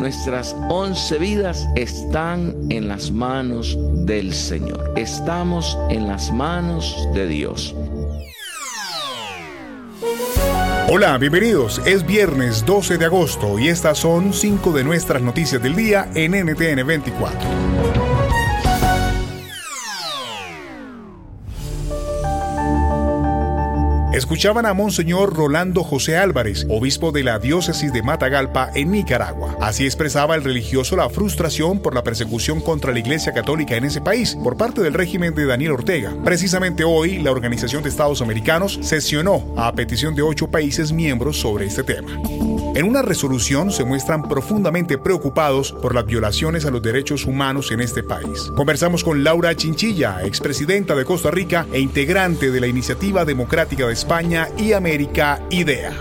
nuestras once vidas están en las manos del Señor. Estamos en las manos de Dios. Hola, bienvenidos. Es viernes 12 de agosto y estas son cinco de nuestras noticias del día en NTN 24. Escuchaban a Monseñor Rolando José Álvarez, obispo de la diócesis de Matagalpa en Nicaragua. Así expresaba el religioso la frustración por la persecución contra la Iglesia Católica en ese país por parte del régimen de Daniel Ortega. Precisamente hoy, la Organización de Estados Americanos sesionó a petición de ocho países miembros sobre este tema. En una resolución se muestran profundamente preocupados por las violaciones a los derechos humanos en este país. Conversamos con Laura Chinchilla, expresidenta de Costa Rica e integrante de la Iniciativa Democrática de España y América IDEA.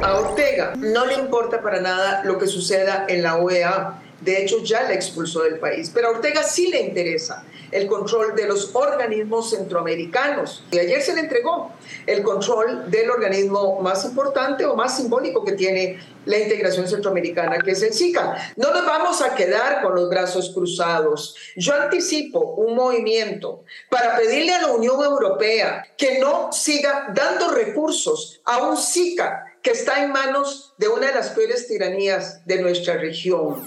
A Ortega no le importa para nada lo que suceda en la OEA. De hecho, ya la expulsó del país. Pero a Ortega sí le interesa el control de los organismos centroamericanos. Y ayer se le entregó el control del organismo más importante o más simbólico que tiene la integración centroamericana, que es el SICA. No nos vamos a quedar con los brazos cruzados. Yo anticipo un movimiento para pedirle a la Unión Europea que no siga dando recursos a un SICA que está en manos de una de las peores tiranías de nuestra región.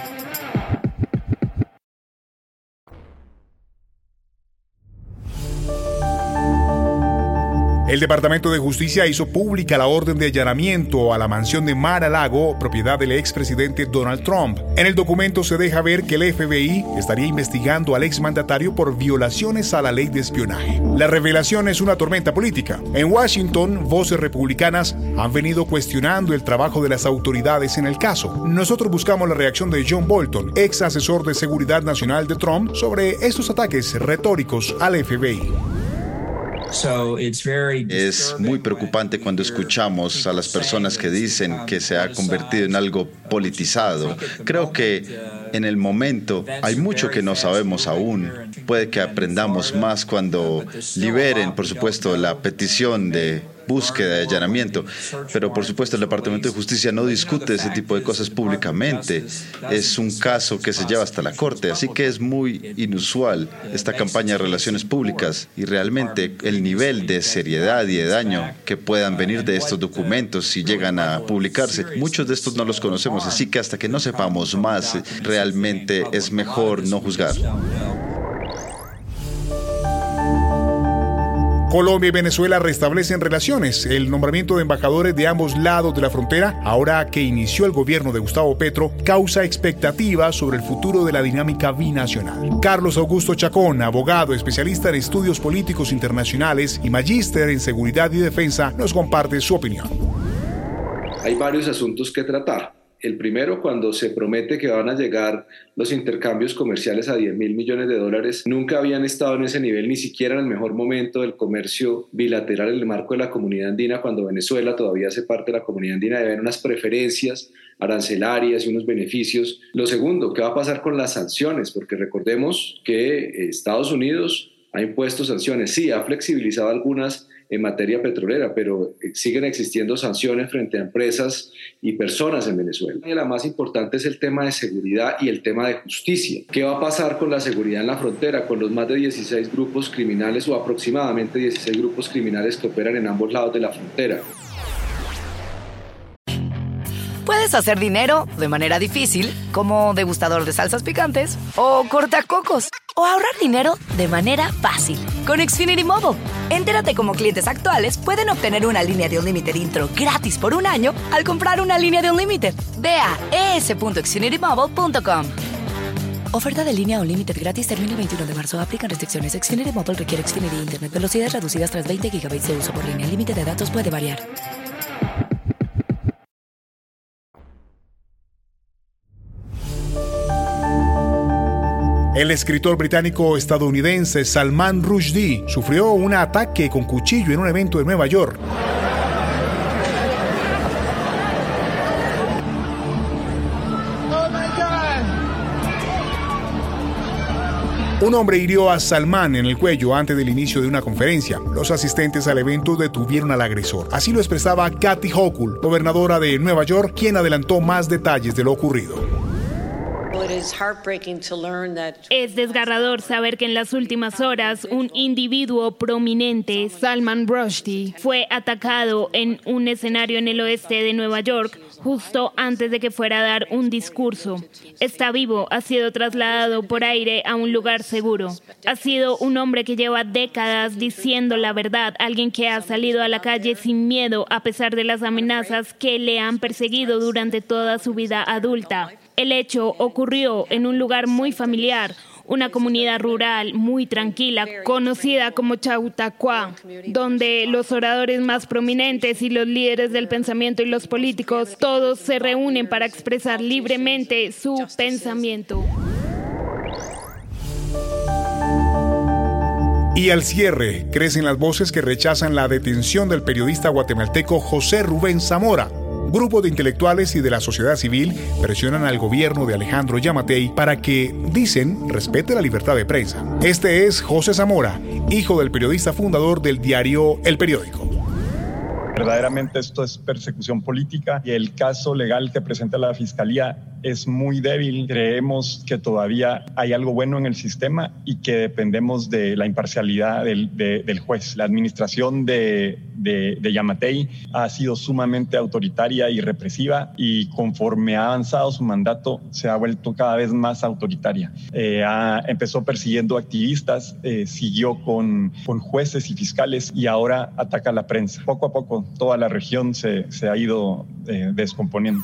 El Departamento de Justicia hizo pública la orden de allanamiento a la mansión de Mar-a-Lago, propiedad del expresidente Donald Trump. En el documento se deja ver que el FBI estaría investigando al exmandatario por violaciones a la ley de espionaje. La revelación es una tormenta política. En Washington, voces republicanas han venido cuestionando el trabajo de las autoridades en el caso. Nosotros buscamos la reacción de John Bolton, ex asesor de seguridad nacional de Trump, sobre estos ataques retóricos al FBI. Es muy preocupante cuando escuchamos a las personas que dicen que se ha convertido en algo politizado. Creo que en el momento hay mucho que no sabemos aún. Puede que aprendamos más cuando liberen, por supuesto, la petición de búsqueda de allanamiento. Pero por supuesto el Departamento de Justicia no discute ese tipo de cosas públicamente. Es un caso que se lleva hasta la Corte, así que es muy inusual esta campaña de relaciones públicas y realmente el nivel de seriedad y de daño que puedan venir de estos documentos si llegan a publicarse. Muchos de estos no los conocemos, así que hasta que no sepamos más, realmente es mejor no juzgar. Colombia y Venezuela restablecen relaciones. El nombramiento de embajadores de ambos lados de la frontera, ahora que inició el gobierno de Gustavo Petro, causa expectativas sobre el futuro de la dinámica binacional. Carlos Augusto Chacón, abogado, especialista en estudios políticos internacionales y magíster en seguridad y defensa, nos comparte su opinión. Hay varios asuntos que tratar. El primero, cuando se promete que van a llegar los intercambios comerciales a 10 mil millones de dólares, nunca habían estado en ese nivel, ni siquiera en el mejor momento del comercio bilateral en el marco de la comunidad andina, cuando Venezuela todavía hace parte de la comunidad andina, debe haber unas preferencias arancelarias y unos beneficios. Lo segundo, ¿qué va a pasar con las sanciones? Porque recordemos que Estados Unidos ha impuesto sanciones, sí, ha flexibilizado algunas en materia petrolera, pero eh, siguen existiendo sanciones frente a empresas y personas en Venezuela. Y la más importante es el tema de seguridad y el tema de justicia. ¿Qué va a pasar con la seguridad en la frontera, con los más de 16 grupos criminales o aproximadamente 16 grupos criminales que operan en ambos lados de la frontera? Puedes hacer dinero de manera difícil, como degustador de salsas picantes, o cortacocos, o ahorrar dinero de manera fácil con Xfinity Mobile. Entérate cómo clientes actuales pueden obtener una línea de Unlimited intro gratis por un año al comprar una línea de Unlimited. Ve a es.xfinitymobile.com. Oferta de línea Unlimited gratis termina el 21 de marzo. Aplican restricciones. Xfinity Mobile requiere Xfinity Internet. Velocidades reducidas tras 20 GB de uso por línea. El límite de datos puede variar. El escritor británico-estadounidense Salman Rushdie sufrió un ataque con cuchillo en un evento de Nueva York. Un hombre hirió a Salman en el cuello antes del inicio de una conferencia. Los asistentes al evento detuvieron al agresor. Así lo expresaba Kathy Hochul, gobernadora de Nueva York, quien adelantó más detalles de lo ocurrido. Es desgarrador saber que en las últimas horas un individuo prominente, Salman Rushdie, fue atacado en un escenario en el oeste de Nueva York justo antes de que fuera a dar un discurso. Está vivo, ha sido trasladado por aire a un lugar seguro. Ha sido un hombre que lleva décadas diciendo la verdad, alguien que ha salido a la calle sin miedo a pesar de las amenazas que le han perseguido durante toda su vida adulta. El hecho ocurrió en un lugar muy familiar, una comunidad rural muy tranquila, conocida como Chautauqua, donde los oradores más prominentes y los líderes del pensamiento y los políticos todos se reúnen para expresar libremente su pensamiento. Y al cierre, crecen las voces que rechazan la detención del periodista guatemalteco José Rubén Zamora Grupos de intelectuales y de la sociedad civil presionan al gobierno de Alejandro Yamatei para que, dicen, respete la libertad de prensa. Este es José Zamora, hijo del periodista fundador del diario El Periódico. Verdaderamente esto es persecución política y el caso legal que presenta la Fiscalía es muy débil. Creemos que todavía hay algo bueno en el sistema y que dependemos de la imparcialidad del, del juez. La administración de, de, de, Yamatei ha sido sumamente autoritaria y represiva y conforme ha avanzado su mandato se ha vuelto cada vez más autoritaria. Eh, ha, empezó persiguiendo activistas, eh, siguió con, con jueces y fiscales y ahora ataca a la prensa. Poco a poco toda la región se, se ha ido eh, descomponiendo.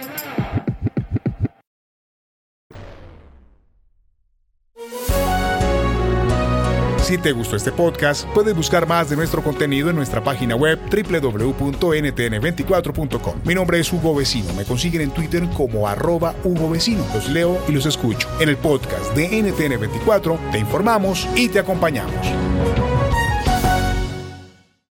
Si te gustó este podcast, puedes buscar más de nuestro contenido en nuestra página web www.ntn24.com. Mi nombre es Hugo Vecino. Me consiguen en Twitter como arroba Hugo Vecino. Los leo y los escucho. En el podcast de NTN24 te informamos y te acompañamos.